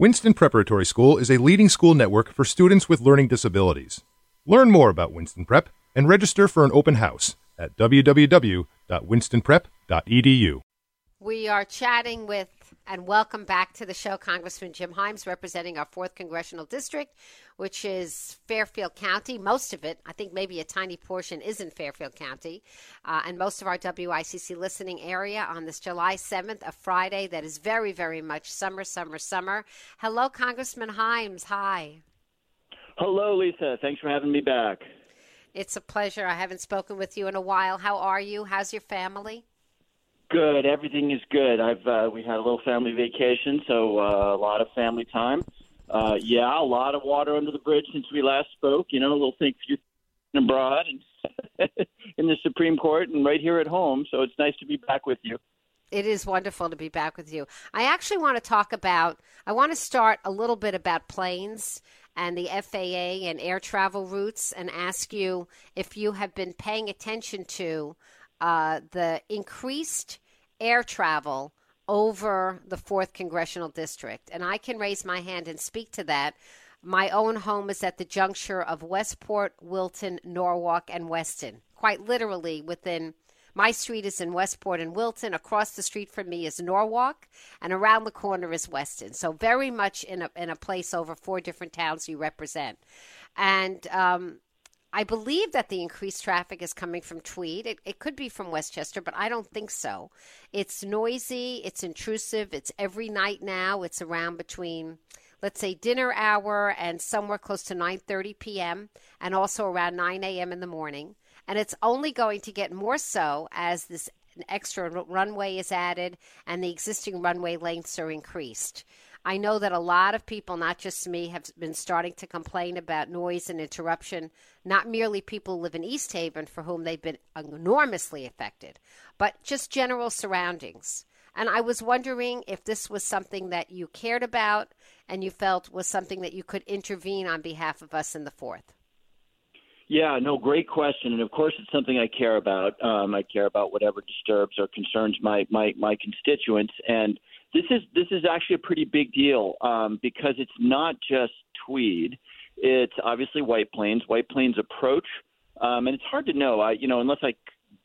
Winston Preparatory School is a leading school network for students with learning disabilities. Learn more about Winston Prep and register for an open house at www.winstonprep.edu. We are chatting with and welcome back to the show Congressman Jim Himes representing our 4th Congressional District, which is Fairfield County. Most of it, I think maybe a tiny portion, is in Fairfield County. Uh, and most of our WICC listening area on this July 7th, a Friday that is very, very much summer, summer, summer. Hello, Congressman Himes. Hi. Hello, Lisa. Thanks for having me back. It's a pleasure. I haven't spoken with you in a while. How are you? How's your family? Good. Everything is good. I've uh, we had a little family vacation, so uh, a lot of family time. Uh, yeah, a lot of water under the bridge since we last spoke. You know, a little thing abroad and in the Supreme Court and right here at home. So it's nice to be back with you. It is wonderful to be back with you. I actually want to talk about. I want to start a little bit about planes and the FAA and air travel routes, and ask you if you have been paying attention to uh, the increased air travel over the 4th Congressional District. And I can raise my hand and speak to that. My own home is at the juncture of Westport, Wilton, Norwalk, and Weston. Quite literally, within my street is in Westport and Wilton. Across the street from me is Norwalk, and around the corner is Weston. So very much in a in a place over four different towns you represent. And um, I believe that the increased traffic is coming from Tweed. It, it could be from Westchester, but I don't think so. It's noisy, it's intrusive, it's every night now. It's around between let's say dinner hour and somewhere close to 9:30 p.m. and also around 9 a.m. in the morning. And it's only going to get more so as this extra runway is added and the existing runway lengths are increased. I know that a lot of people, not just me, have been starting to complain about noise and interruption. Not merely people who live in East Haven for whom they've been enormously affected, but just general surroundings. And I was wondering if this was something that you cared about and you felt was something that you could intervene on behalf of us in the fourth. Yeah, no, great question, and of course it's something I care about. Um, I care about whatever disturbs or concerns my my my constituents, and this is this is actually a pretty big deal um, because it's not just Tweed. It's obviously White Plains, White Plains approach, um, and it's hard to know. I, you know, unless I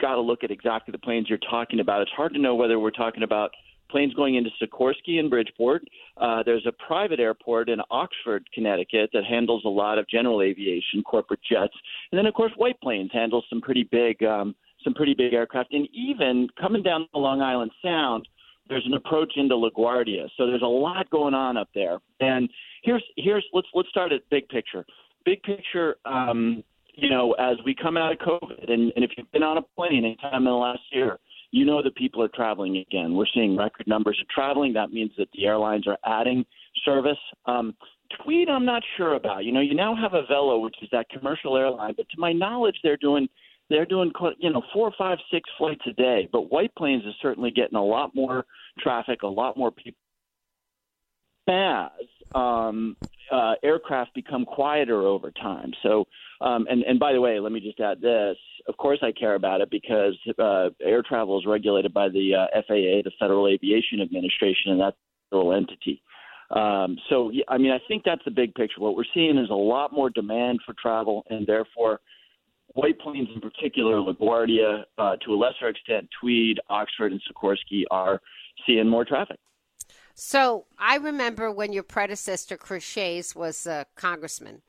got to look at exactly the planes you're talking about, it's hard to know whether we're talking about planes going into Sikorsky and Bridgeport. Uh, there's a private airport in Oxford, Connecticut, that handles a lot of general aviation, corporate jets, and then of course White Plains handles some pretty big, um, some pretty big aircraft, and even coming down the Long Island Sound there's an approach into LaGuardia. So there's a lot going on up there. And here's here's let's let's start at big picture. Big picture, um, you know, as we come out of COVID, and, and if you've been on a plane anytime in the last year, you know that people are traveling again. We're seeing record numbers of traveling. That means that the airlines are adding service. Um, Tweed, I'm not sure about. You know, you now have Avelo, which is that commercial airline, but to my knowledge, they're doing they're doing you know four, five, six flights a day. But White Plains is certainly getting a lot more traffic, a lot more people. As um, uh, aircraft become quieter over time. So, um, and, and by the way, let me just add this. Of course, I care about it because uh, air travel is regulated by the uh, FAA, the Federal Aviation Administration, and that's a federal entity. Um, so, I mean, I think that's the big picture. What we're seeing is a lot more demand for travel, and therefore, White Plains in particular, LaGuardia, uh, to a lesser extent, Tweed, Oxford, and Sikorsky are seeing more traffic. So I remember when your predecessor, Shays, was a congressman,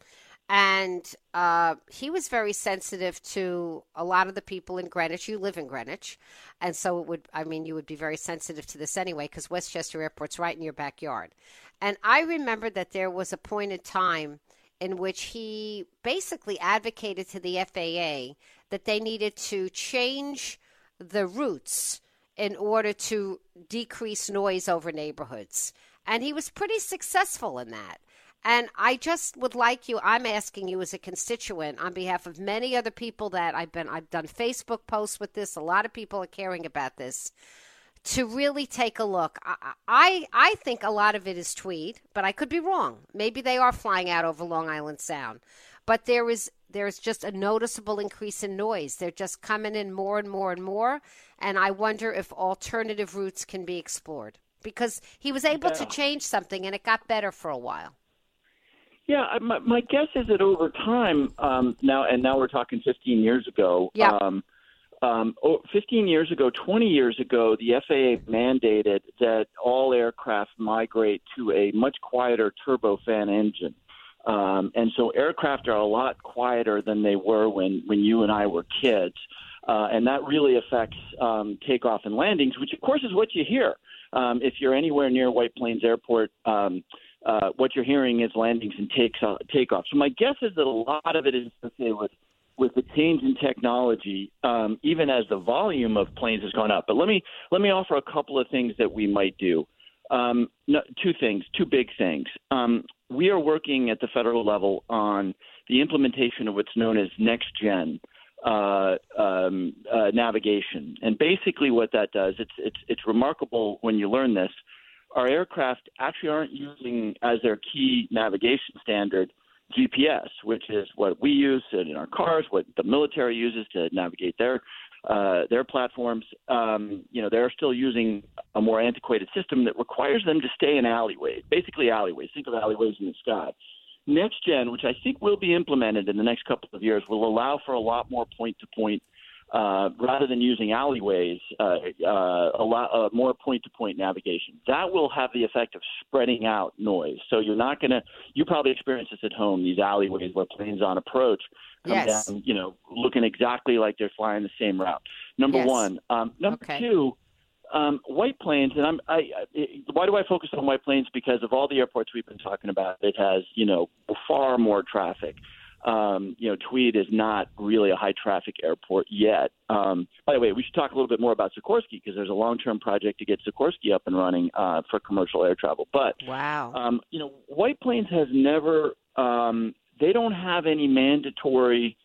and uh, he was very sensitive to a lot of the people in Greenwich. You live in Greenwich, and so it would. I mean, you would be very sensitive to this anyway, because Westchester Airport's right in your backyard. And I remember that there was a point in time in which he basically advocated to the FAA that they needed to change the routes in order to decrease noise over neighborhoods. And he was pretty successful in that. And I just would like you, I'm asking you as a constituent on behalf of many other people that I've been, I've done Facebook posts with this. A lot of people are caring about this to really take a look. I, I, I think a lot of it is Tweed, but I could be wrong. Maybe they are flying out over Long Island Sound. But there is there's just a noticeable increase in noise. They're just coming in more and more and more. And I wonder if alternative routes can be explored because he was able yeah. to change something and it got better for a while. Yeah, my, my guess is that over time, um, now and now we're talking 15 years ago. Yeah. Um, um, 15 years ago, 20 years ago, the FAA mandated that all aircraft migrate to a much quieter turbofan engine. Um, and so aircraft are a lot quieter than they were when, when you and I were kids. Uh, and that really affects um, takeoff and landings, which, of course, is what you hear. Um, if you're anywhere near White Plains Airport, um, uh, what you're hearing is landings and takes, uh, takeoffs. So my guess is that a lot of it is associated with with the change in technology, um, even as the volume of planes has gone up. But let me let me offer a couple of things that we might do. Um, no, two things, two big things. Um, we are working at the federal level on the implementation of what's known as next gen uh, um, uh, navigation, and basically what that does, it's it's it's remarkable when you learn this. Our aircraft actually aren't using as their key navigation standard GPS, which is what we use in our cars, what the military uses to navigate their uh, their platforms. Um, you know, they're still using a more antiquated system that requires them to stay in alleyways, basically alleyways. Think of alleyways in the sky. Next gen, which I think will be implemented in the next couple of years, will allow for a lot more point to point uh, rather than using alleyways, uh, uh, a lot uh, more point-to-point navigation. That will have the effect of spreading out noise. So you're not going to. You probably experience this at home. These alleyways where planes on approach come yes. down, you know, looking exactly like they're flying the same route. Number yes. one. Um, number okay. two. Um, white plains, and I'm. I, I, why do I focus on white plains? Because of all the airports we've been talking about, it has you know far more traffic um, you know, Tweed is not really a high traffic airport yet. Um, by the way, we should talk a little bit more about Sikorsky because there's a long term project to get Sikorsky up and running uh, for commercial air travel. But wow, um, you know, White Plains has never. Um, they don't have any mandatory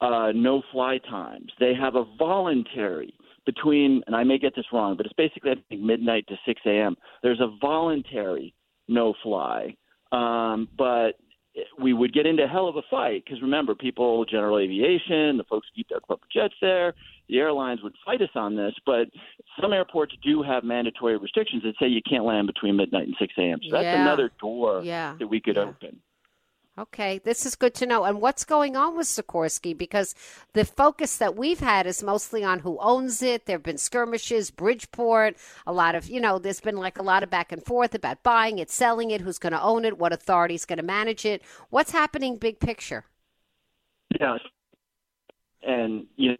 uh, no fly times. They have a voluntary between, and I may get this wrong, but it's basically I think midnight to 6 a.m. There's a voluntary no fly, um, but we would get into a hell of a fight because remember, people, general aviation, the folks who keep their corporate jets there. The airlines would fight us on this, but some airports do have mandatory restrictions that say you can't land between midnight and 6 a.m. So that's yeah. another door yeah. that we could yeah. open. Okay, this is good to know. And what's going on with Sikorsky? Because the focus that we've had is mostly on who owns it. There have been skirmishes, Bridgeport, a lot of, you know, there's been like a lot of back and forth about buying it, selling it, who's going to own it, what authority is going to manage it. What's happening big picture? Yeah. And, you know,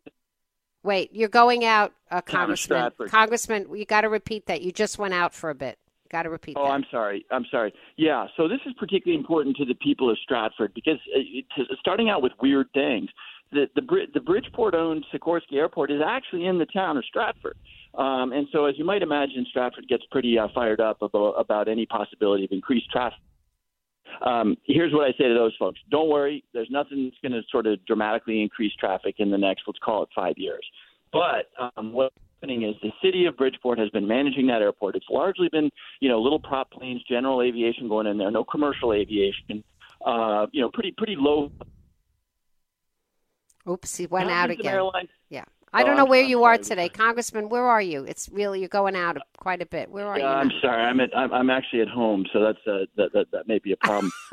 Wait, you're going out, uh, Congressman. Congressman, you got to repeat that. You just went out for a bit. Got to repeat. Oh, that. I'm sorry. I'm sorry. Yeah. So this is particularly important to the people of Stratford because uh, to, starting out with weird things, the the, the Bridgeport-owned Sikorsky Airport is actually in the town of Stratford. Um, and so, as you might imagine, Stratford gets pretty uh, fired up about, about any possibility of increased traffic. Um, here's what I say to those folks: Don't worry. There's nothing that's going to sort of dramatically increase traffic in the next, let's call it, five years. But um, what happening is the city of Bridgeport has been managing that airport. It's largely been, you know, little prop planes, general aviation going in there, no commercial aviation. Uh, you know, pretty pretty low. Oops, he went out again. Airlines, yeah. I don't Oh, know I'm- where I'm you sorry. are today, Congressman. Where are you? It's really you're going out quite a bit. Where are Yeah, you? I'm sorry. I'm at, I'm, I'm actually at home, so that's uh, that, that that may be a problem.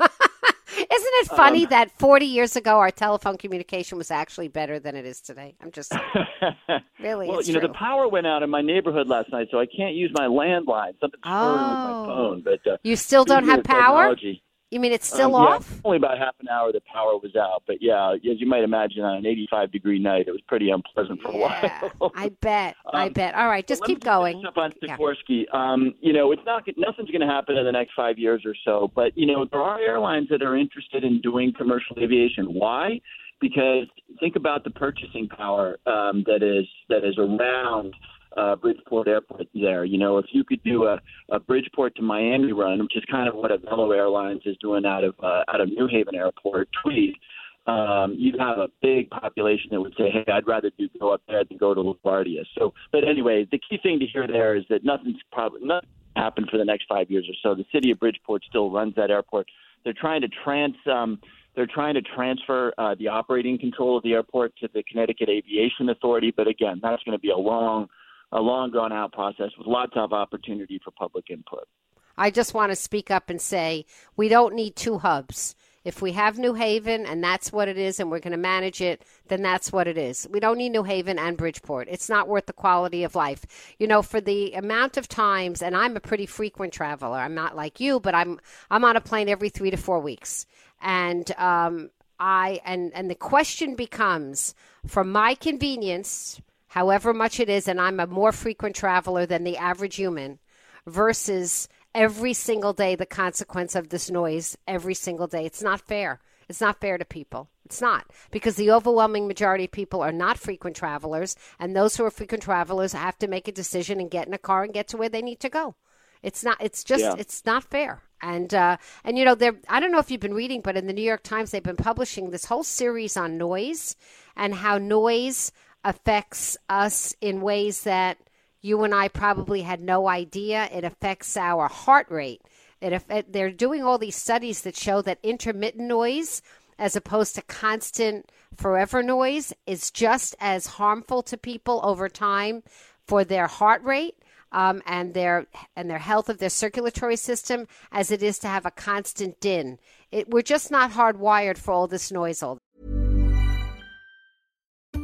Isn't it funny Um, that 40 years ago our telephone communication was actually better than it is today? I'm just really. well, you know, true. the power went out in my neighborhood last night, so I can't use my landline. Something's wrong with my Oh. phone. But uh, you still don't have power. technology. You mean it's still Um, yeah, off? only about half an hour the power was out. But yeah, as you might imagine, on an 85 degree night, it was pretty unpleasant for a while. I bet. I Um, bet. All right, just keep going. Up on Yeah. Um, you know, it's not nothing's going to happen in the next five years or so. But you know, there are airlines that are interested in doing commercial aviation. Why? Because think about the purchasing power um, that is that is around uh, Bridgeport Airport. There, you know, if you could do a, a Bridgeport to Miami run, which is kind of what Avelo Airlines is doing out of uh, out of New Haven Airport, Tweed um, you'd have a big population that would say, "Hey, I'd rather do go up there than go to LaGuardia." So, but anyway, the key thing to hear there is that nothing's probably nothing happened for the next five years or so. The city of Bridgeport still runs that airport. They're trying to trans. Um, they're trying to transfer uh, the operating control of the airport to the Connecticut Aviation Authority, but again, that's going to be a long, a long drawn out process with lots of opportunity for public input. I just want to speak up and say we don't need two hubs. If we have New Haven and that's what it is and we're going to manage it, then that's what it is. We don't need New Haven and Bridgeport. It's not worth the quality of life. You know, for the amount of times and I'm a pretty frequent traveler. I'm not like you, but I'm I'm on a plane every 3 to 4 weeks. And um I and and the question becomes for my convenience, however much it is and I'm a more frequent traveler than the average human versus every single day the consequence of this noise every single day. It's not fair. It's not fair to people. It's not because the overwhelming majority of people are not frequent travelers, and those who are frequent travelers have to make a decision and get in a car and get to where they need to go. It's not. It's just. Yeah. It's not fair. And uh, and you know, they're. I don't know if you've been reading, but in the New York Times, they've been publishing this whole series on noise and how noise affects us in ways that you and I probably had no idea. It affects our heart rate. It, they're doing all these studies that show that intermittent noise, as opposed to constant forever noise, is just as harmful to people over time for their heart rate um, and their and their health of their circulatory system as it is to have a constant din. It, we're just not hardwired for all this noise all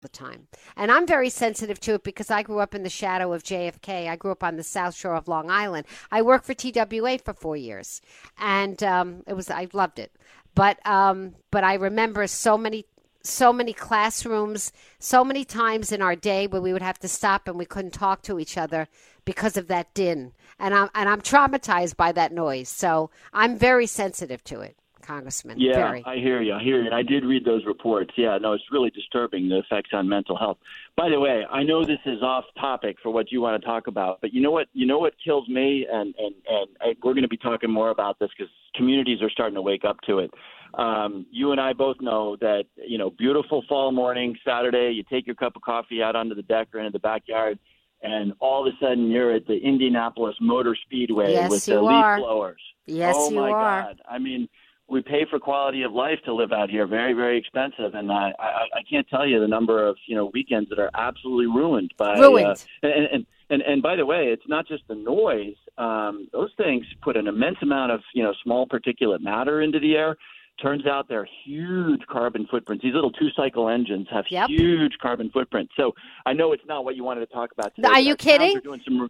The time. And I'm very sensitive to it because I grew up in the shadow of JFK. I grew up on the South Shore of Long Island. I worked for TWA for four years, and um, it was I loved it. But um, but I remember so many so many classrooms, so many times in our day where we would have to stop and we couldn't talk to each other because of that din. And I'm and I'm traumatized by that noise. So I'm very sensitive to it, Congressman. Yeah, very. I hear you. I hear you. And I did read those reports. Yeah, no, it's really disturbing the effects on mental health. By the way, I know this is off topic for what you want to talk about, but you know what? You know what kills me, and and and I, we're going to be talking more about this because communities are starting to wake up to it. Um, you and I both know that you know, beautiful fall morning, Saturday. You take your cup of coffee out onto the deck or into the backyard, and all of a sudden you're at the Indianapolis Motor Speedway Yes, with the leaf blowers. Yes, oh you my are. God! I mean, we pay for quality of life to live out here. Very, very expensive, and I, I, I can't tell you the number of you know weekends that are absolutely ruined by Ruined. Uh, and, and and and by the way, it's not just the noise. Um, those things put an immense amount of you know small particulate matter into the air. Turns out they're huge carbon footprints. These little two-cycle engines have Yep. huge carbon footprints. So I know it's not what you wanted to talk about. Today, Are you kidding? are doing some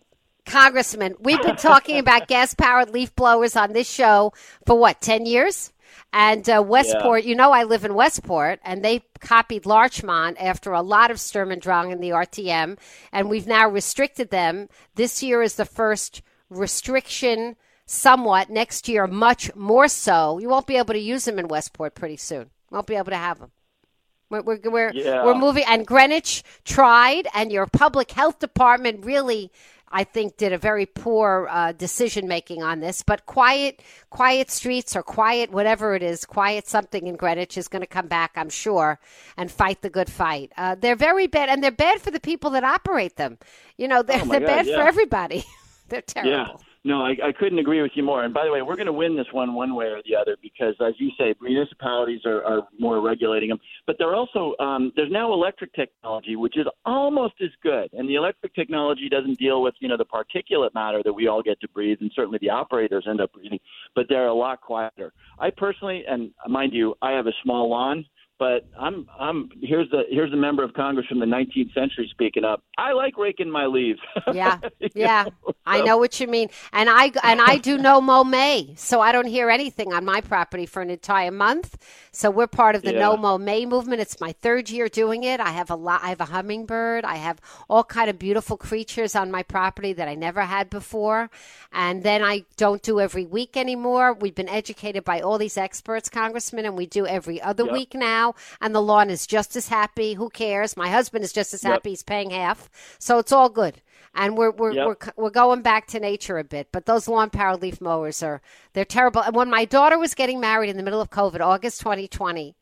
Congressman, we've been talking about gas powered leaf blowers on this show for what, 10 years? And uh, Westport, you know, I live in Westport, and they copied Larchmont after a lot of Sturm and Drang in the RTM, and we've now restricted them. This year is the first restriction, somewhat. Next year, much more so. You won't be able to use them in Westport pretty soon. Won't be able to have them. We're, we're, we're, Yeah. we're moving, and Greenwich tried, and your public health department really, I think, did a very poor uh, decision making on this. But quiet, quiet streets or quiet whatever it is, quiet something in Greenwich is going to come back, I'm sure, and fight the good fight. Uh, they're very bad, and they're bad for the people that operate them. You know, they're, Oh, they're God, bad for everybody. they're Yeah. No, I, I couldn't agree with you more. And by the way, we're going to win this one one way or the other because, as you say, municipalities are, are more regulating them. But they're also um, there's now electric technology, which is almost as good. And the electric technology doesn't deal with you know the particulate matter that we all get to breathe, and certainly the operators end up breathing. But they're a lot quieter. I personally, and mind you, I have a small lawn. But I'm I'm here's the here's the member of Congress from the 19th century speaking up. I like raking my leaves. Yeah, yeah, know, I know what you mean, and I and I do no mow May, so I don't hear anything on my property for an entire month. So we're part of the Yeah. no mow May movement. It's my third year doing it. I have a lot. I have a hummingbird. I have all kind of beautiful creatures on my property that I never had before, and then I don't do every week anymore. We've been educated by all these experts, Congressman, and we do every other Yep. week now. And the lawn is just as happy. Who cares? My husband is just as Yep. happy. He's paying half, so it's all good and we're we're, Yep. we're we're going back to nature a bit. But those lawn power leaf mowers are they're terrible. And when my daughter was getting married in the middle of COVID, August 2020.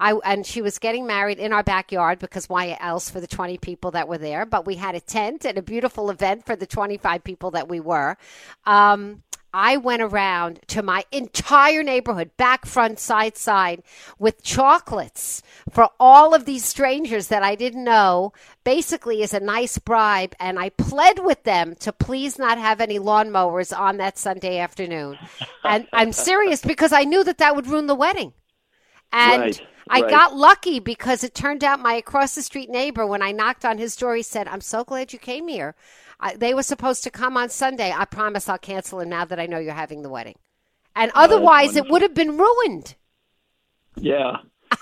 I, and she was getting married in our backyard because why else for the 20 people that were there? But we had a tent and a beautiful event for the 25 people that we were. Um, I went around to my entire neighborhood, back, front, side, side, with chocolates for all of these strangers that I didn't know, basically as a nice bribe. And I pled with them to please not have any lawnmowers on that Sunday afternoon. And I'm serious because I knew that that would ruin the wedding. And Right, I right. got lucky because it turned out my across the street neighbor, when I knocked on his door, he said, I'm so glad you came here. I, they were supposed to come on Sunday. I promise I'll cancel it now that I know you're having the wedding. And otherwise, it would have been ruined. Yeah.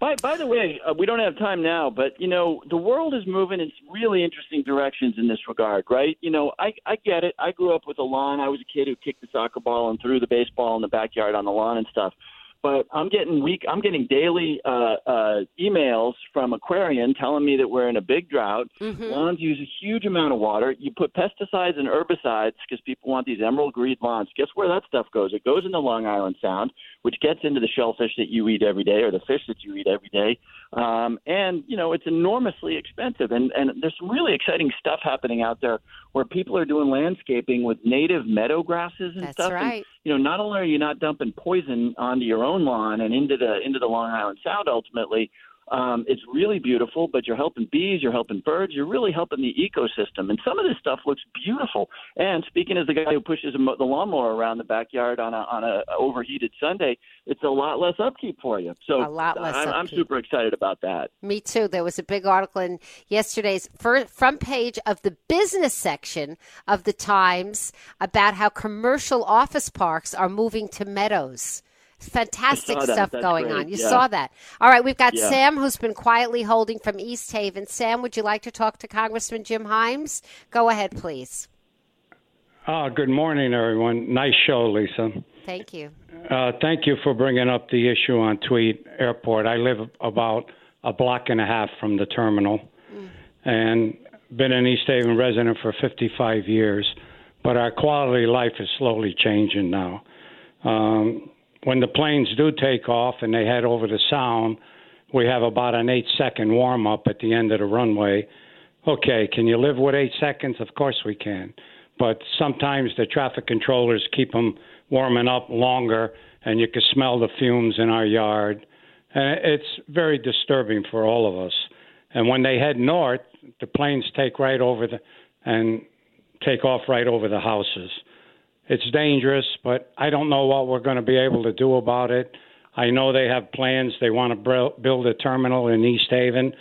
by by the way, uh, we don't have time now, but you know the world is moving in some really interesting directions in this regard, right? You know, I I get it. I grew up with a lawn. I was a kid who kicked the soccer ball and threw the baseball in the backyard on the lawn and stuff. But I'm getting week. I'm getting daily uh, uh, emails from Aquarion telling me that we're in a big drought. Lawns use a huge amount of water. You put pesticides and herbicides because people want these emerald green lawns. Guess where that stuff goes? It goes into Long Island Sound, which gets into the shellfish that you eat every day or the fish that you eat every day. Um, and you know it's enormously expensive. And and there's some really exciting stuff happening out there where people are doing landscaping with native meadow grasses and That's stuff. And, right. You know, not only are you not dumping poison onto your own lawn and into the into the Long Island Sound ultimately, um, it's really beautiful. But you're helping bees, you're helping birds, you're really helping the ecosystem. And some of this stuff looks beautiful. And speaking as the guy who pushes a mo- the lawnmower around the backyard on a on a overheated Sunday, it's a lot less upkeep for you. So A lot less I'm, I'm super excited about that. Me too. There was a big article in yesterday's front page of the business section of the Times about how commercial office parks are moving to meadows. Fantastic I saw that. stuff That's going great. on. You Yeah. saw that. All right, we've got Yeah. Sam who's been quietly holding from East Haven. Sam, would you like to talk to Congressman Jim Himes? Go ahead, please. Uh, good morning, everyone. Nice show, Lisa. Thank you. Uh, thank you for bringing up the issue on Tweed Airport. I live about a block and a half from the terminal and been an East Haven resident for 55 years, but our quality of life is slowly changing now. Um, when the planes do take off and they head over the sound, we have about an eight second warm up at the end of the runway. Okay, can you live with eight seconds? Of course we can. but sometimes the traffic controllers keep them warming up longer, and you can smell the fumes in our yard. And it's very disturbing for all of us. And when they head north, the planes take right over the and take off right over the houses. It's dangerous, but I don't know what we're going to be able to do about it. I know they have plans. They want to build a terminal in East Haven,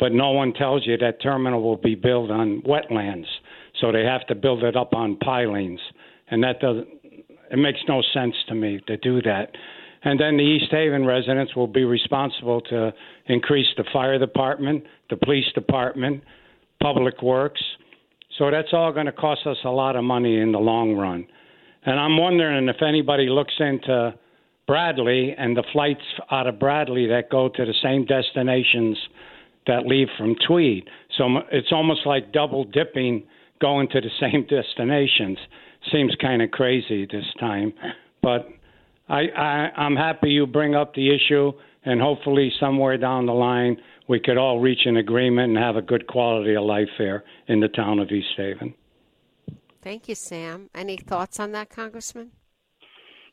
but no one tells you that terminal will be built on wetlands. So they have to build it up on pilings, and that doesn't. It makes no sense to me to do that. And then the East Haven residents will be responsible to increase the fire department, the police department, public works. So that's all going to cost us a lot of money in the long run. And I'm wondering if anybody looks into Bradley and the flights out of Bradley that go to the same destinations that leave from Tweed. So it's almost like double dipping going to the same destinations. Seems kind of crazy this time, but I, I I'm happy you bring up the issue, and hopefully somewhere down the line we could all reach an agreement and have a good quality of life here in the town of East Haven. Thank you, Sam. Any thoughts on that, Congressman?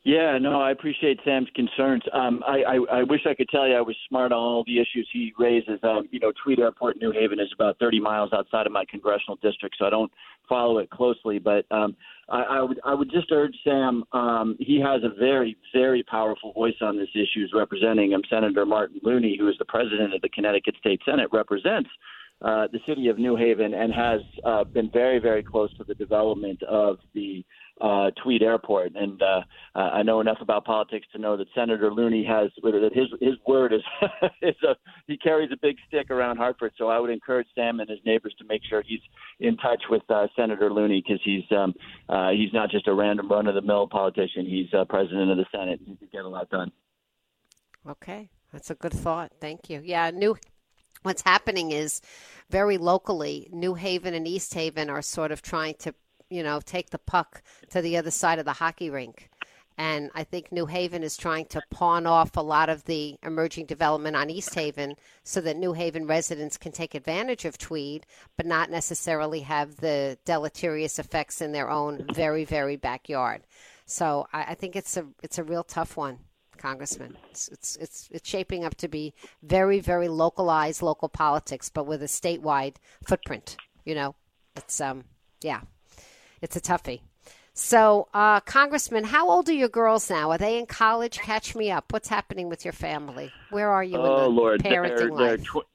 Yeah, no, I appreciate Sam's concerns. Um, I, I, I wish I could tell you I was smart on all the issues he raises. Um, you know, Tweed Airport, in New Haven, is about 30 miles outside of my congressional district, so I don't follow it closely. But um, I, I would I would just urge Sam. Um, he has a very very powerful voice on this issue. Is representing him, Senator Martin Looney, who is the president of the Connecticut State Senate, represents uh, the city of New Haven and has uh, been very, very close to the development of the uh, Tweed Airport. And uh, I know enough about politics to know that Senator Looney has that his his word is is a he carries a big stick around Hartford. So I would encourage Sam and his neighbors to make sure he's in touch with uh, Senator Looney because he's um, uh, he's not just a random run of the mill politician. He's uh, president of the Senate. He can get a lot done. Okay, that's a good thought. Thank you. Yeah, New what's happening is very locally, New Haven and East Haven are sort of trying to, you know, take the puck to the other side of the hockey rink. And I think New Haven is trying to pawn off a lot of the emerging development on East Haven so that New Haven residents can take advantage of Tweed, but not necessarily have the deleterious effects in their own very, very backyard. So I, I think it's a it's a real tough one. Congressman. It's, it's, it's it's shaping up to be very very localized local politics, but with a statewide footprint. You know, it's um yeah, it's a toughie. So, uh, Congressman, how old are your girls now? Are they in college? Catch me up. What's happening with your family? Where are you oh, in the Lord. parenting they're, life? They're tw-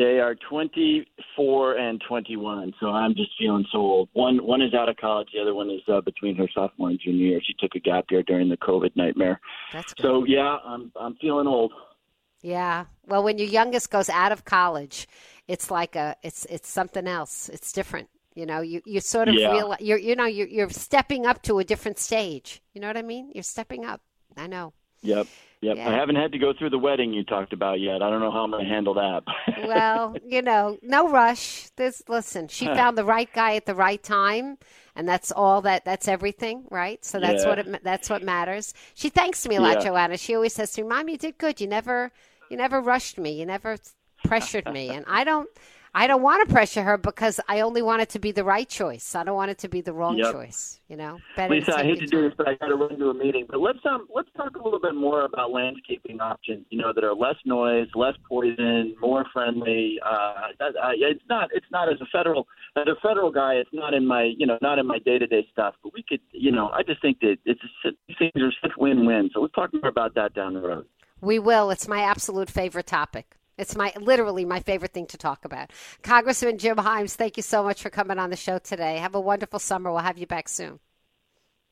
they are 24 and 21, so I'm just feeling so old. One one is out of college, the other one is uh, between her sophomore and junior year. She took a gap year during the COVID nightmare. That's good. So yeah, I'm I'm feeling old. Yeah. Well, when your youngest goes out of college, it's like a it's it's something else. It's different. You know, you you sort of Yeah. realize you're you know you're you're stepping up to a different stage. You know what I mean? You're stepping up. I know. Yep. Yep. Yeah. I haven't had to go through the wedding you talked about yet. I don't know how I'm going to handle that. Well, you know, no rush. This listen, she found the right guy at the right time, and that's all that that's everything, right? So that's Yeah. what it that's what matters. She thanks me a lot, Yeah. Joanna. She always says to me, "Mom, you did good. You never you never rushed me. You never pressured me." And I don't I don't want to pressure her because I only want it to be the right choice. I don't want it to be the wrong Yep. choice, you know. Better Lisa, I hate to do this, but I got to run to a meeting. But let's um let's talk a little bit more about landscaping options. You know that are less noise, less poison, more friendly. Uh, it's not it's not as a federal as a federal guy. It's not in my you know not in my day to day stuff. But we could you know I just think that it's these things are such win win. So let's talk more about that down the road. We will. It's my absolute favorite topic. It's my literally my favorite thing to talk about. Congressman Jim Himes, thank you so much for coming on the show today. Have a wonderful summer. We'll have you back soon.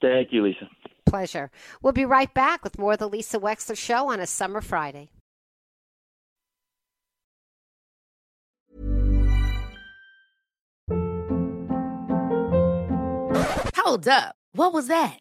Thank you, Lisa. Pleasure. We'll be right back with more of the Lisa Wexler Show on a summer Friday. Hold up. What was that?